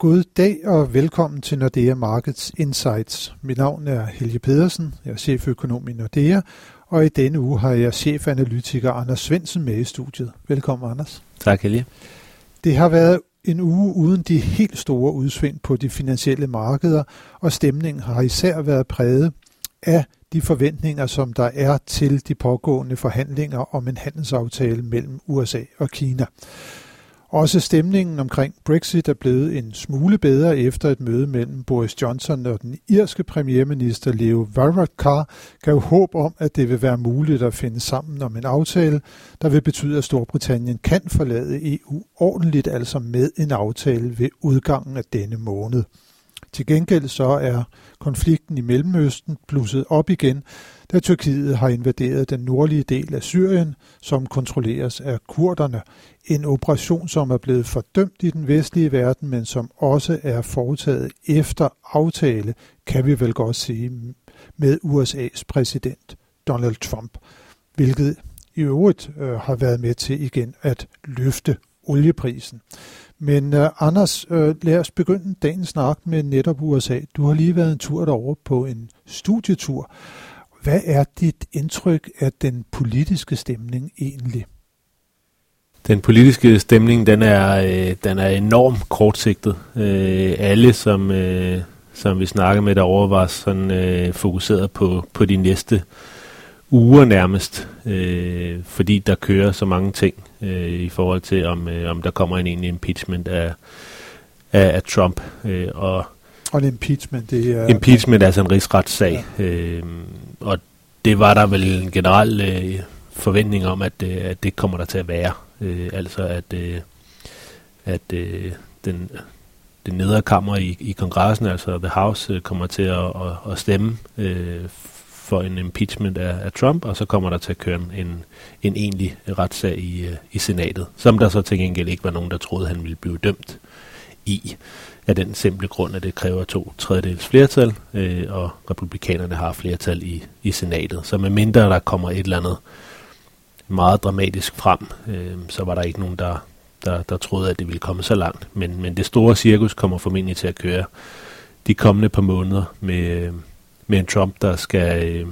God dag og velkommen til Nordea Markets Insights. Mit navn er Helge Pedersen, jeg er cheføkonom i Nordea, og i denne uge har jeg chefanalytiker Anders Svensen med i studiet. Velkommen, Anders. Tak, Helge. Det har været en uge uden de helt store udsving på de finansielle markeder, og stemningen har især været præget af de forventninger, som der er til de pågående forhandlinger om en handelsaftale mellem USA og Kina. Også stemningen omkring Brexit er blevet en smule bedre efter et møde mellem Boris Johnson og den irske premierminister Leo Varadkar gav håb om, at det vil være muligt at finde sammen om en aftale, der vil betyde, at Storbritannien kan forlade EU ordentligt, altså med en aftale ved udgangen af denne måned. Til gengæld så er konflikten i Mellemøsten blusset op igen, da Tyrkiet har invaderet den nordlige del af Syrien, som kontrolleres af kurderne. En operation, som er blevet fordømt i den vestlige verden, men som også er foretaget efter aftale, kan vi vel godt sige, med USA's præsident Donald Trump, hvilket i øvrigt øh, har været med til igen at løfte olieprisen. Men uh, Anders, uh, lad os begynde dagens snak med netop USA. Du har lige været en tur derovre på en studietur. Hvad er dit indtryk af den politiske stemning egentlig? Den politiske stemning, den er, øh, den er enormt kortsigtet. Øh, alle, som, øh, som vi snakkede med derovre, var sådan øh, fokuseret på, på de næste uger nærmest, øh, fordi der kører så mange ting øh, i forhold til, om, øh, om der kommer en egentlig impeachment af, af, af Trump. Øh, og og en impeachment, det er... Impeachment er altså en rigsretssag, ja. øh, og det var der vel en generel øh, forventning om, at, øh, at det kommer der til at være. Øh, altså at, øh, at øh, den, den nedre kammer i, i kongressen, altså The House, øh, kommer til at, at, at stemme øh, for en impeachment af, af Trump, og så kommer der til at køre en, en egentlig retssag i, øh, i senatet, som der så til gengæld ikke var nogen, der troede, han ville blive dømt i af den simple grund, at det kræver to tredjedels flertal, øh, og republikanerne har flertal i, i senatet. Så med mindre der kommer et eller andet meget dramatisk frem, øh, så var der ikke nogen, der, der, der troede, at det ville komme så langt. Men, men det store cirkus kommer formentlig til at køre de kommende par måneder med, øh, med en Trump, der skal øh,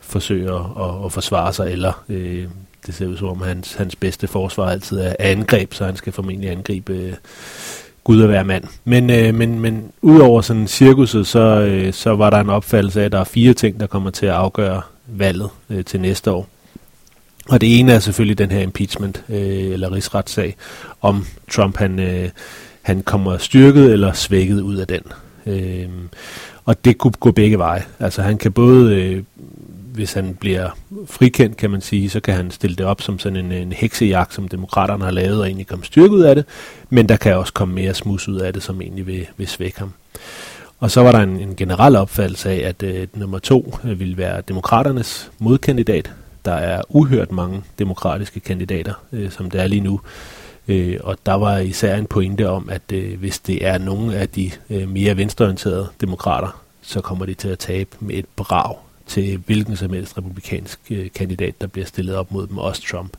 forsøge at, at, at forsvare sig, eller øh, det ser ud som om hans, hans bedste forsvar altid er angreb, så han skal formentlig angribe øh, Gud at være mand. Men, øh, men, men udover sådan cirkuset, så, øh, så var der en opfattelse af, at der er fire ting, der kommer til at afgøre valget øh, til næste år. Og det ene er selvfølgelig den her impeachment, øh, eller rigsretssag, om Trump han, øh, han kommer styrket eller svækket ud af den. Øh, og det kunne gå begge veje. Altså han kan både øh, hvis han bliver frikendt, kan man sige, så kan han stille det op som sådan en, en heksejagt, som demokraterne har lavet, og egentlig komme styrke ud af det. Men der kan også komme mere smus ud af det, som egentlig vil, vil svække ham. Og så var der en, en generel opfattelse af, at øh, nummer to øh, ville være demokraternes modkandidat. Der er uhørt mange demokratiske kandidater, øh, som det er lige nu. Øh, og der var især en pointe om, at øh, hvis det er nogle af de øh, mere venstreorienterede demokrater, så kommer de til at tabe med et brag til hvilken som helst republikansk øh, kandidat, der bliver stillet op mod dem, også Trump.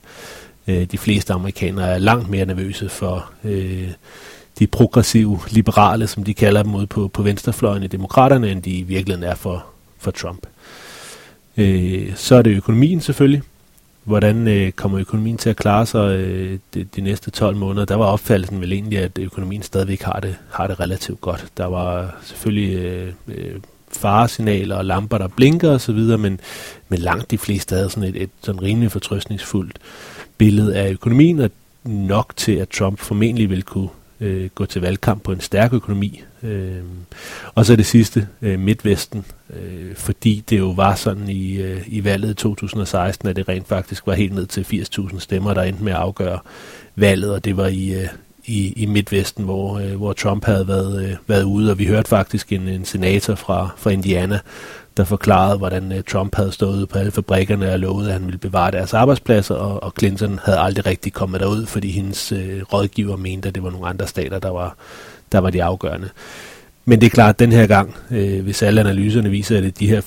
Øh, de fleste amerikanere er langt mere nervøse for øh, de progressive liberale, som de kalder dem ud på, på venstrefløjen i demokraterne, end de i virkeligheden er for, for Trump. Øh, så er det økonomien selvfølgelig. Hvordan øh, kommer økonomien til at klare sig øh, de, de næste 12 måneder? Der var opfattelsen vel egentlig, at økonomien stadigvæk har det, har det relativt godt. Der var selvfølgelig øh, øh, faresignaler og lamper, der blinker osv., men, men langt de fleste havde sådan et, et sådan rimelig fortrøstningsfuldt billede af økonomien, og nok til, at Trump formentlig vil kunne øh, gå til valgkamp på en stærk økonomi. Øh, og så det sidste, øh, Midtvesten, øh, fordi det jo var sådan i, øh, i valget 2016, at det rent faktisk var helt ned til 80.000 stemmer, der endte med at afgøre valget, og det var i, øh, i, i Midtvesten, hvor, øh, hvor Trump havde været, øh, været ude, og vi hørte faktisk en, en senator fra, fra Indiana, der forklarede, hvordan øh, Trump havde stået på alle fabrikkerne og lovet, at han ville bevare deres arbejdspladser, og, og Clinton havde aldrig rigtig kommet derud, fordi hendes øh, rådgiver mente, at det var nogle andre stater, der var, der var de afgørende. Men det er klart, at den her gang, øh, hvis alle analyserne viser, at det er de her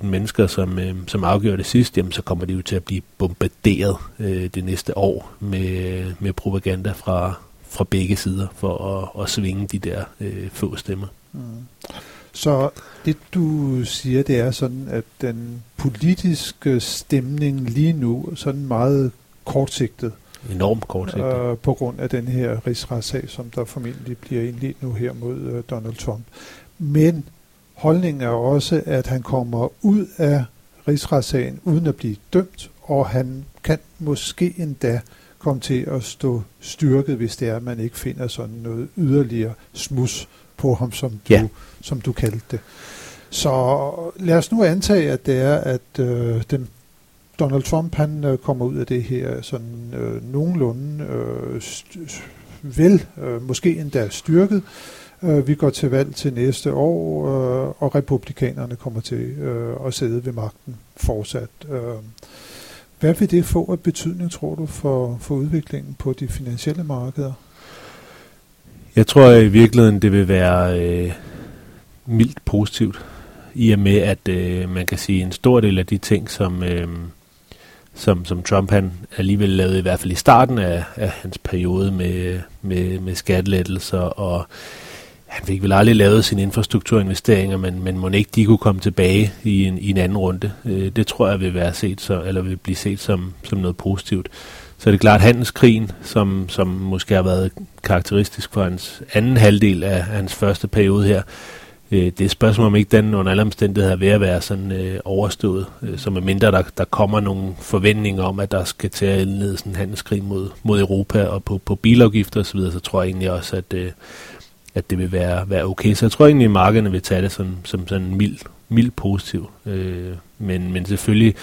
80.000 mennesker, som, øh, som afgjorde det sidst, jamen, så kommer de jo til at blive bombarderet øh, det næste år med, med propaganda fra, fra begge sider for at, at svinge de der øh, få stemmer. Mm. Så det du siger, det er sådan, at den politiske stemning lige nu er sådan meget kortsigtet. Enormt kortsigtet. Øh, på grund af den her rigsretssag, som der formentlig bliver indledt nu her mod øh, Donald Trump. Men holdningen er også, at han kommer ud af rigsretssagen uden at blive dømt, og han kan måske endda komme til at stå styrket, hvis det er, at man ikke finder sådan noget yderligere smus på ham, som du, ja. som du kaldte det. Så lad os nu antage, at det er, at øh, den Donald Trump han øh, kommer ud af det her sådan øh, nogenlunde øh, vel, øh, måske endda styrket. Øh, vi går til valg til næste år, øh, og republikanerne kommer til øh, at sidde ved magten fortsat. Øh, hvad vil det få af betydning, tror du, for, for udviklingen på de finansielle markeder? Jeg tror i virkeligheden, det vil være øh, mildt positivt, i og med, at øh, man kan sige, en stor del af de ting, som, øh, som, som Trump han alligevel lavede, i hvert fald i starten af, af hans periode med, med, med skattelettelser, og han fik vel aldrig lavet sine infrastrukturinvesteringer, men, men må ikke de kunne komme tilbage i en, i en anden runde. Øh, det tror jeg vil være set så, eller vil blive set som, som noget positivt. Så det er klart, at handelskrigen, som, som måske har været karakteristisk for hans anden halvdel af hans første periode her, øh, det er et spørgsmål om ikke den under alle omstændigheder er ved at være sådan øh, overstået. Øh, så med mindre der, der kommer nogle forventninger om, at der skal til at indlede sådan en handelskrig mod, mod Europa og på, på bilafgifter osv., så, så tror jeg egentlig også, at, øh, at det vil være, være okay. Så jeg tror egentlig, at markederne vil tage det som, som sådan mild, mild positiv. Øh, men, men selvfølgelig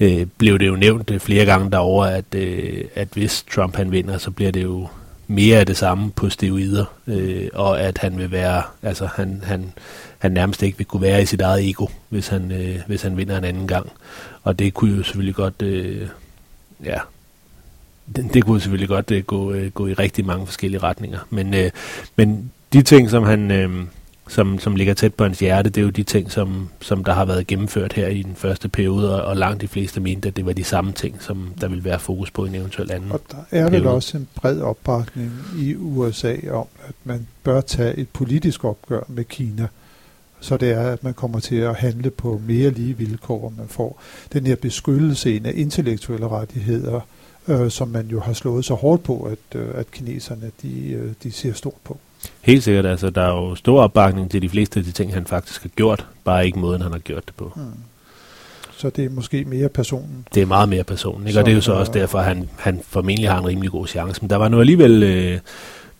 øh, blev det jo nævnt øh, flere gange derover, at, øh, at hvis Trump han vinder, så bliver det jo mere af det samme på steroider, øh, og at han vil være, altså han, han, han nærmest ikke vil kunne være i sit eget ego, hvis han, øh, hvis han vinder en anden gang. Og det kunne jo selvfølgelig godt, øh, ja, det, det kunne selvfølgelig godt øh, gå, øh, gå i rigtig mange forskellige retninger. Men, øh, men de ting, som han, øh, som, som ligger tæt på hans hjerte, det er jo de ting, som, som der har været gennemført her i den første periode, og, og langt de fleste mente, at det var de samme ting, som der vil være fokus på i en eventuel anden Og der er vel også en bred opbakning i USA om, at man bør tage et politisk opgør med Kina, så det er, at man kommer til at handle på mere lige vilkår, man får den her beskyttelse af intellektuelle rettigheder, øh, som man jo har slået så hårdt på, at, øh, at kineserne de, øh, de ser stort på. Helt sikkert, altså der er jo stor opbakning til de fleste af de ting, han faktisk har gjort, bare ikke måden, han har gjort det på. Hmm. Så det er måske mere personen? Det er meget mere personen, ikke? og det er jo så også derfor, at han, han formentlig har en rimelig god chance. Men der var nu alligevel, øh,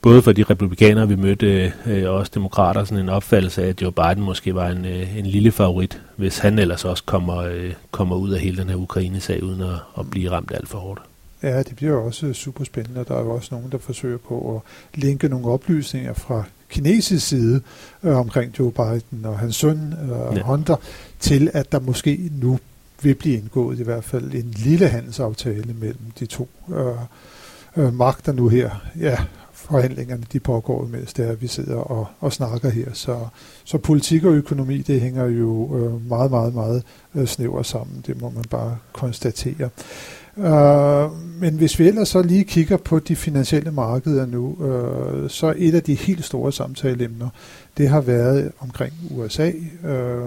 både for de republikanere, vi mødte, øh, og også demokrater, sådan en opfattelse af, at Joe Biden måske var en, øh, en lille favorit, hvis han ellers også kommer, øh, kommer ud af hele den her Ukraine-sag, uden at, at blive ramt alt for hårdt. Ja, det bliver også super spændende. Der er jo også nogen, der forsøger på at linke nogle oplysninger fra kinesisk side øh, omkring Joe Biden og hans søn øh, ja. Hunter, til at der måske nu vil blive indgået i hvert fald en lille handelsaftale mellem de to øh, øh, magter nu her. Ja, forhandlingerne de pågår, mens det er, vi sidder og, og snakker her. Så, så politik og økonomi, det hænger jo øh, meget, meget, meget øh, snævert sammen. Det må man bare konstatere. Øh, men hvis vi ellers så lige kigger på de finansielle markeder nu, øh, så et af de helt store samtaleemner, det har været omkring USA. Øh,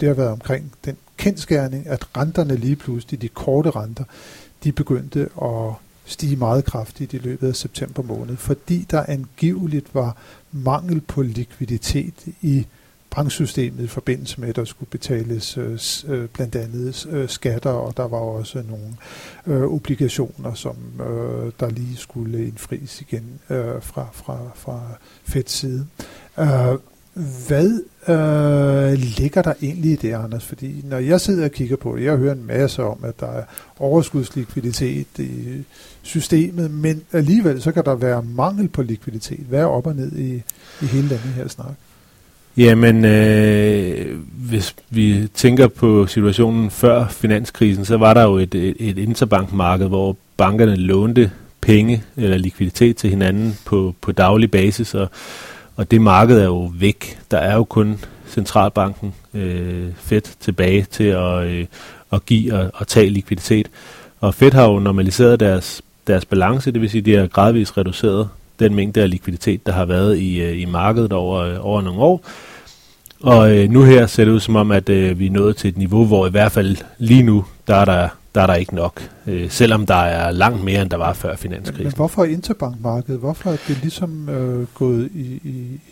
det har været omkring den kendskærning, at renterne lige pludselig, de korte renter, de begyndte at stige meget kraftigt i løbet af september måned, fordi der angiveligt var mangel på likviditet i banksystemet i forbindelse med, at der skulle betales øh, øh, blandt andet øh, skatter, og der var også nogle øh, obligationer, som øh, der lige skulle indfries igen øh, fra, fra, fra Feds side. Øh, hvad øh, ligger der egentlig i det, Anders? Fordi når jeg sidder og kigger på det, jeg hører en masse om, at der er overskudslikviditet i systemet, men alligevel så kan der være mangel på likviditet. Hvad er op og ned i, i hele denne her snak? Jamen, øh, hvis vi tænker på situationen før finanskrisen, så var der jo et, et, et interbankmarked, hvor bankerne lånte penge eller likviditet til hinanden på, på daglig basis, og, og det marked er jo væk. Der er jo kun centralbanken øh, Fed tilbage til at, øh, at give og at tage likviditet. Og Fed har jo normaliseret deres, deres balance, det vil sige, at de har gradvist reduceret den mængde af likviditet, der har været i, øh, i markedet over, øh, over nogle år. Og øh, nu her ser det ud som om, at øh, vi er nået til et niveau, hvor i hvert fald lige nu, der er der, der, er der ikke nok. Øh, selvom der er langt mere, end der var før finanskrisen. Men hvorfor er interbankmarkedet? Hvorfor er det ligesom øh, gået i,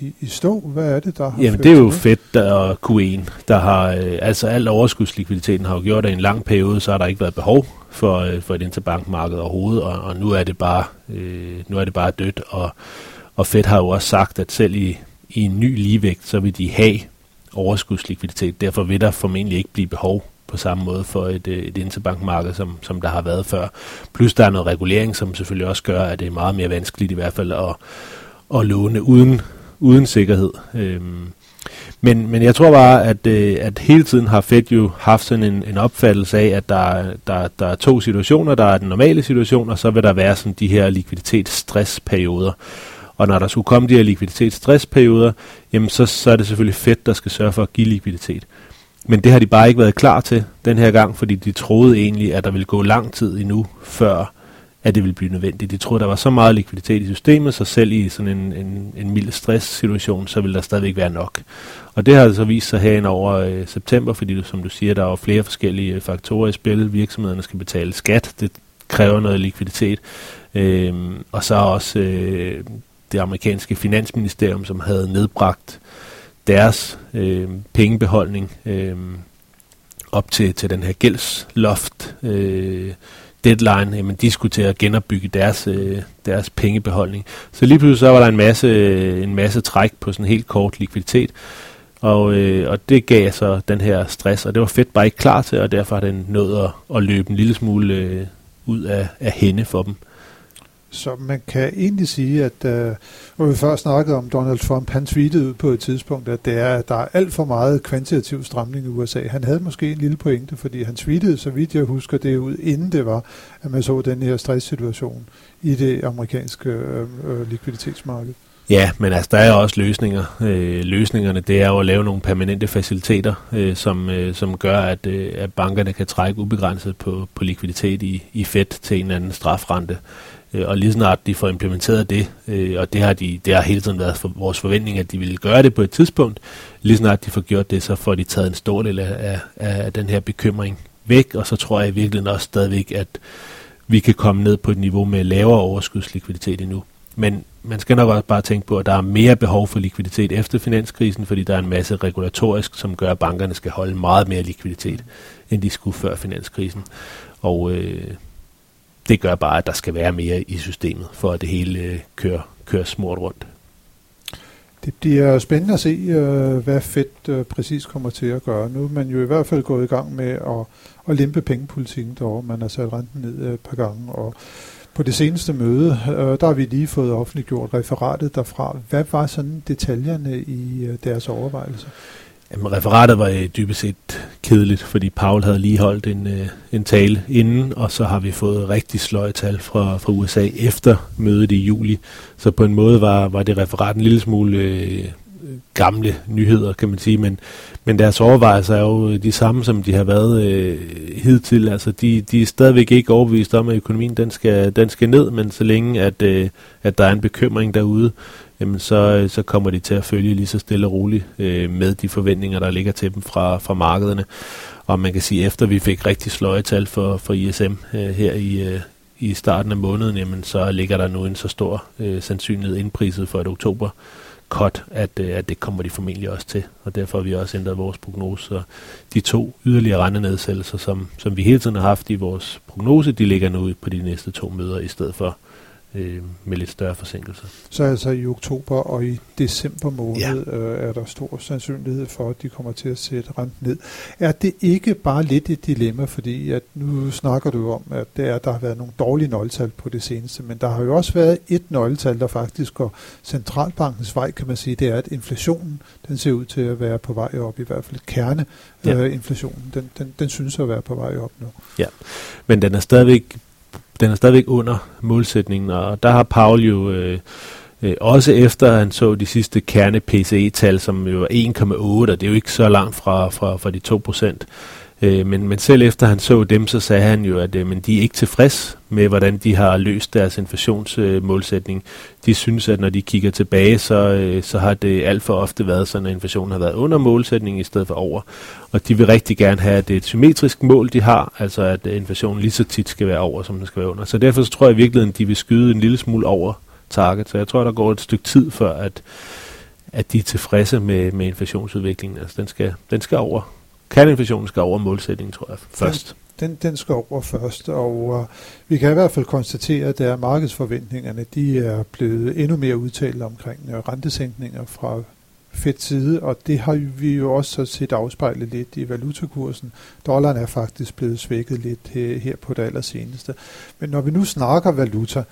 i, i stå? Hvad er det, der har Jamen det er jo fedt og Q1, der har, øh, altså al overskudslikviditeten har jo gjort, at i en lang periode, så har der ikke været behov for, øh, for et interbankmarked overhovedet, og, og nu er det bare, øh, nu er det bare dødt, og, og Fed har jo også sagt, at selv i, i en ny ligevægt, så vil de have overskudslikviditet. Derfor vil der formentlig ikke blive behov på samme måde for et, øh, et interbankmarked, som, som der har været før. Plus der er noget regulering, som selvfølgelig også gør, at det er meget mere vanskeligt i hvert fald at, at låne uden, uden sikkerhed. Øhm, men, men jeg tror bare, at, øh, at hele tiden har Fed jo haft sådan en, en opfattelse af, at der, der, der er to situationer. Der er den normale situation, og så vil der være sådan de her likviditetsstressperioder. Og når der skulle komme de her likviditetsstressperioder, jamen så, så er det selvfølgelig Fed, der skal sørge for at give likviditet. Men det har de bare ikke været klar til den her gang, fordi de troede egentlig, at der ville gå lang tid endnu, før at det ville blive nødvendigt. De troede, der var så meget likviditet i systemet, så selv i sådan en, en, en mild stresssituation, så ville der stadigvæk være nok. Og det har altså vist sig herinde over øh, september, fordi som du siger, der er flere forskellige øh, faktorer i spil. Virksomhederne skal betale skat, det kræver noget likviditet. Øh, og så også øh, det amerikanske finansministerium, som havde nedbragt deres øh, pengebeholdning øh, op til, til den her gældsloft øh, deadline, jamen de skulle til at genopbygge deres, øh, deres pengebeholdning. Så lige pludselig så var der en masse, øh, en masse træk på sådan en helt kort likviditet, og, øh, og det gav så den her stress, og det var fedt bare ikke klar til, og derfor har den nået at, at løbe en lille smule øh, ud af, af hende for dem. Så man kan egentlig sige, at øh, når vi først snakkede om Donald Trump, han tweetede ud på et tidspunkt, at det er, der er alt for meget kvantitativ stramning i USA. Han havde måske en lille pointe, fordi han tweetede, så vidt jeg husker det ud, inden det var, at man så den her stresssituation i det amerikanske øh, øh, likviditetsmarked. Ja, men altså, der er også løsninger. Øh, løsningerne, det er jo at lave nogle permanente faciliteter, øh, som, øh, som gør, at, øh, at bankerne kan trække ubegrænset på, på likviditet i, i Fed til en anden strafrente. Øh, og lige snart de får implementeret det, øh, og det har, de, det har hele tiden været for vores forventning, at de ville gøre det på et tidspunkt, lige snart de får gjort det, så får de taget en stor del af, af, af den her bekymring væk, og så tror jeg i virkeligheden også stadigvæk, at vi kan komme ned på et niveau med lavere overskudslikviditet endnu. Men man skal nok også bare tænke på, at der er mere behov for likviditet efter finanskrisen, fordi der er en masse regulatorisk, som gør, at bankerne skal holde meget mere likviditet, end de skulle før finanskrisen. Og øh, det gør bare, at der skal være mere i systemet, for at det hele øh, kører, kører smurt rundt. Det bliver spændende at se, øh, hvad Fed øh, præcis kommer til at gøre. Nu er man jo i hvert fald gået i gang med at, at lempe pengepolitikken derovre. Man har sat renten ned øh, et par gange, og på det seneste møde, øh, der har vi lige fået offentliggjort referatet derfra. Hvad var sådan detaljerne i øh, deres overvejelser? Jamen, referatet var øh, dybest set kedeligt, fordi Paul havde lige holdt en, øh, en tale inden, og så har vi fået rigtig sløje tal fra, fra USA efter mødet i juli. Så på en måde var, var det referat en lille smule øh, gamle nyheder, kan man sige, men, men deres overvejelser er jo øh, de samme, som de har været øh, hidtil. Altså, de, de er stadigvæk ikke overbevist om, at økonomien den skal, den skal ned, men så længe, at, øh, at der er en bekymring derude, jamen så, øh, så kommer de til at følge lige så stille og roligt øh, med de forventninger, der ligger til dem fra, fra markederne. Og man kan sige, efter vi fik rigtig sløjetal for, for ISM øh, her i, øh, i starten af måneden, jamen så ligger der nu en så stor øh, sandsynlighed indpriset for et oktober cut, at, øh, at det kommer de formentlig også til. Og derfor har vi også ændret vores prognose. Så de to yderligere rentenedsættelser, som, som vi hele tiden har haft i vores prognose, de ligger nu på de næste to møder i stedet for øh, med lidt større forsinkelse. Så altså i oktober og i december måned ja. øh, er der stor sandsynlighed for, at de kommer til at sætte renten ned. Er det ikke bare lidt et dilemma, fordi at nu snakker du om, at det er, der har været nogle dårlige nøgletal på det seneste, men der har jo også været et nøgletal, der faktisk går centralbankens vej, kan man sige, det er, at inflationen, den ser ud til at være på vej op, i hvert fald kerneinflationen, ja. øh, den, den, den synes at være på vej op nu. Ja, men den er stadigvæk den er stadigvæk under målsætningen, og der har Paul jo øh, øh, også efter han så de sidste kerne PCE-tal, som jo var 1,8, og det er jo ikke så langt fra, fra, fra de 2 procent, Øh, men, men selv efter han så dem, så sagde han jo, at øh, men de er ikke tilfreds med, hvordan de har løst deres inflationsmålsætning. Øh, de synes, at når de kigger tilbage, så, øh, så har det alt for ofte været sådan, at inflationen har været under målsætningen i stedet for over. Og de vil rigtig gerne have, at det er et symmetrisk mål, de har, altså at øh, inflationen lige så tit skal være over, som den skal være under. Så derfor så tror jeg i virkeligheden, at de vil skyde en lille smule over target. Så jeg tror, der går et stykke tid før, at, at de er tilfredse med, med inflationsudviklingen. Altså den skal, den skal over Kerneinflationen skal over målsætningen, tror jeg, først. Den, den, den skal over først, og uh, vi kan i hvert fald konstatere, at der markedsforventningerne de er blevet endnu mere udtalt omkring uh, rentesænkninger fra Fed side, og det har vi jo også set afspejlet lidt i valutakursen. Dollaren er faktisk blevet svækket lidt her, her på det allerseneste. Men når vi nu snakker valuta,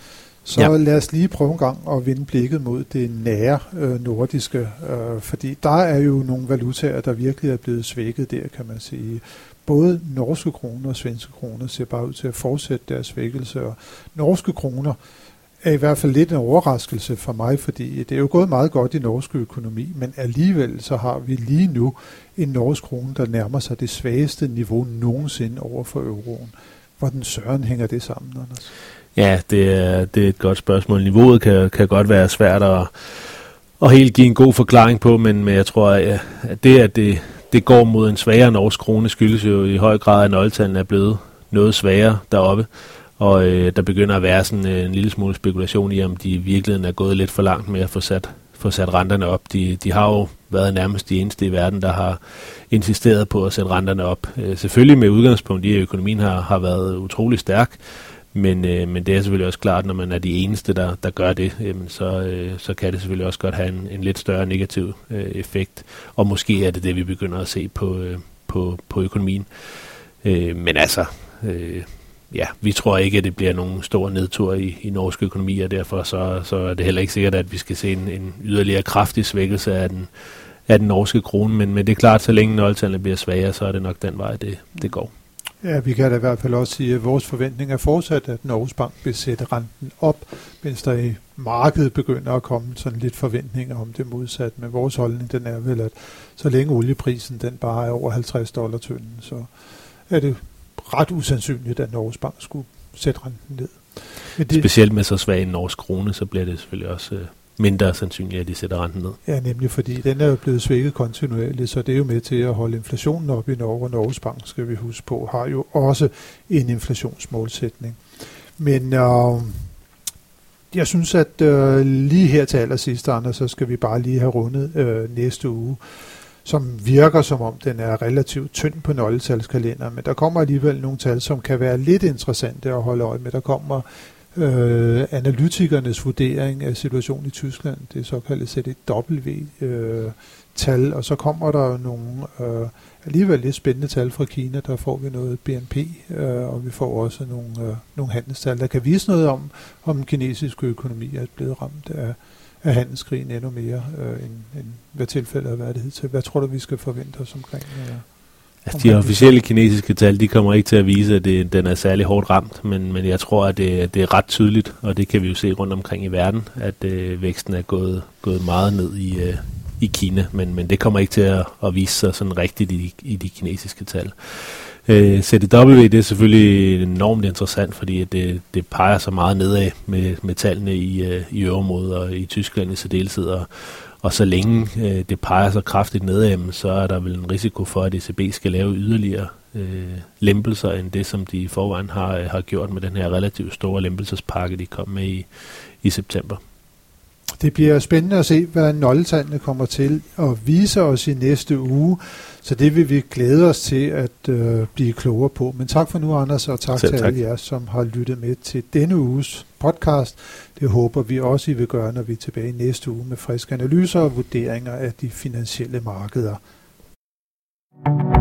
så ja. lad os lige prøve en gang at vende blikket mod det nære øh, nordiske, øh, fordi der er jo nogle valutaer, der virkelig er blevet svækket der, kan man sige. Både norske kroner og svenske kroner ser bare ud til at fortsætte deres svækkelse, og norske kroner er i hvert fald lidt en overraskelse for mig, fordi det er jo gået meget godt i norsk økonomi, men alligevel så har vi lige nu en norsk krone, der nærmer sig det svageste niveau nogensinde over for euroen. Hvordan søren hænger det sammen, Anders? Ja, det er, det er et godt spørgsmål. Niveauet kan, kan godt være svært at, at helt give en god forklaring på, men, men jeg tror, at det, at det, det går mod en svagere norsk krone, skyldes jo i høj grad, at nøgletallene er blevet noget svagere deroppe. Og øh, der begynder at være sådan øh, en lille smule spekulation i, om de i virkeligheden er gået lidt for langt med at få sat, få sat renterne op. De, de har jo været nærmest de eneste i verden, der har insisteret på at sætte renterne op. Øh, selvfølgelig med udgangspunkt i, at økonomien har, har været utrolig stærk, men, øh, men det er selvfølgelig også klart, når man er de eneste, der, der gør det, øh, så, øh, så kan det selvfølgelig også godt have en, en lidt større negativ øh, effekt. Og måske er det det, vi begynder at se på, øh, på, på økonomien. Øh, men altså, øh, ja, vi tror ikke, at det bliver nogen stor nedtur i, i norsk økonomi, og derfor så, så er det heller ikke sikkert, at vi skal se en, en yderligere kraftig svækkelse af den, af den norske krone. Men, men det er klart, så længe nøgletallene bliver svagere, så er det nok den vej, det, det går. Ja, vi kan da i hvert fald også sige, at vores forventning er fortsat, at Norges Bank vil sætte renten op, mens der i markedet begynder at komme sådan lidt forventninger om det modsatte. Men vores holdning den er vel, at så længe olieprisen den bare er over 50 dollar tynden, så er det ret usandsynligt, at Norges Bank skulle sætte renten ned. Men det, Specielt med så svag en norsk krone, så bliver det selvfølgelig også øh, mindre sandsynligt, at de sætter renten ned. Ja, nemlig fordi den er jo blevet svækket kontinuerligt, så det er jo med til at holde inflationen op i Norge, og Norges Bank, skal vi huske på, har jo også en inflationsmålsætning. Men øh, jeg synes, at øh, lige her til allersidst, Anders, så skal vi bare lige have rundet øh, næste uge, som virker som om den er relativt tynd på nøgletalskalender, men der kommer alligevel nogle tal, som kan være lidt interessante at holde øje med. Der kommer øh, analytikernes vurdering af situationen i Tyskland, det såkaldte ZW-tal, øh, og så kommer der nogle øh, alligevel lidt spændende tal fra Kina, der får vi noget BNP, øh, og vi får også nogle, øh, nogle handelstal, der kan vise noget om, om den kinesiske økonomi er blevet ramt af, af handelskrigen endnu mere, øh, end, end hvad tilfældet har været det hidtil. Hvad tror du, vi skal forvente os omkring? Øh, Altså, de officielle kinesiske tal, de kommer ikke til at vise, at det, den er særlig hårdt ramt, men, men jeg tror, at det, det er ret tydeligt, og det kan vi jo se rundt omkring i verden, at øh, væksten er gået, gået meget ned i, øh, i Kina, men, men det kommer ikke til at, at vise sig sådan rigtigt i, i de kinesiske tal. Øh, CDW, det er selvfølgelig enormt interessant, fordi det, det peger så meget nedad med, med tallene i, øh, i øvrigt og i Tyskland i særdeleshed, og, og så længe øh, det peger så kraftigt nedad, så er der vel en risiko for, at ECB skal lave yderligere øh, lempelser end det, som de i forvejen har, øh, har gjort med den her relativt store lempelsespakke, de kom med i, i september. Det bliver spændende at se, hvad nøgletallene kommer til at vise os i næste uge, så det vil vi glæde os til at øh, blive klogere på. Men tak for nu, Anders, og tak Selv til tak. alle jer, som har lyttet med til denne uges podcast. Det håber vi også, I vil gøre, når vi er tilbage næste uge med friske analyser og vurderinger af de finansielle markeder. thank you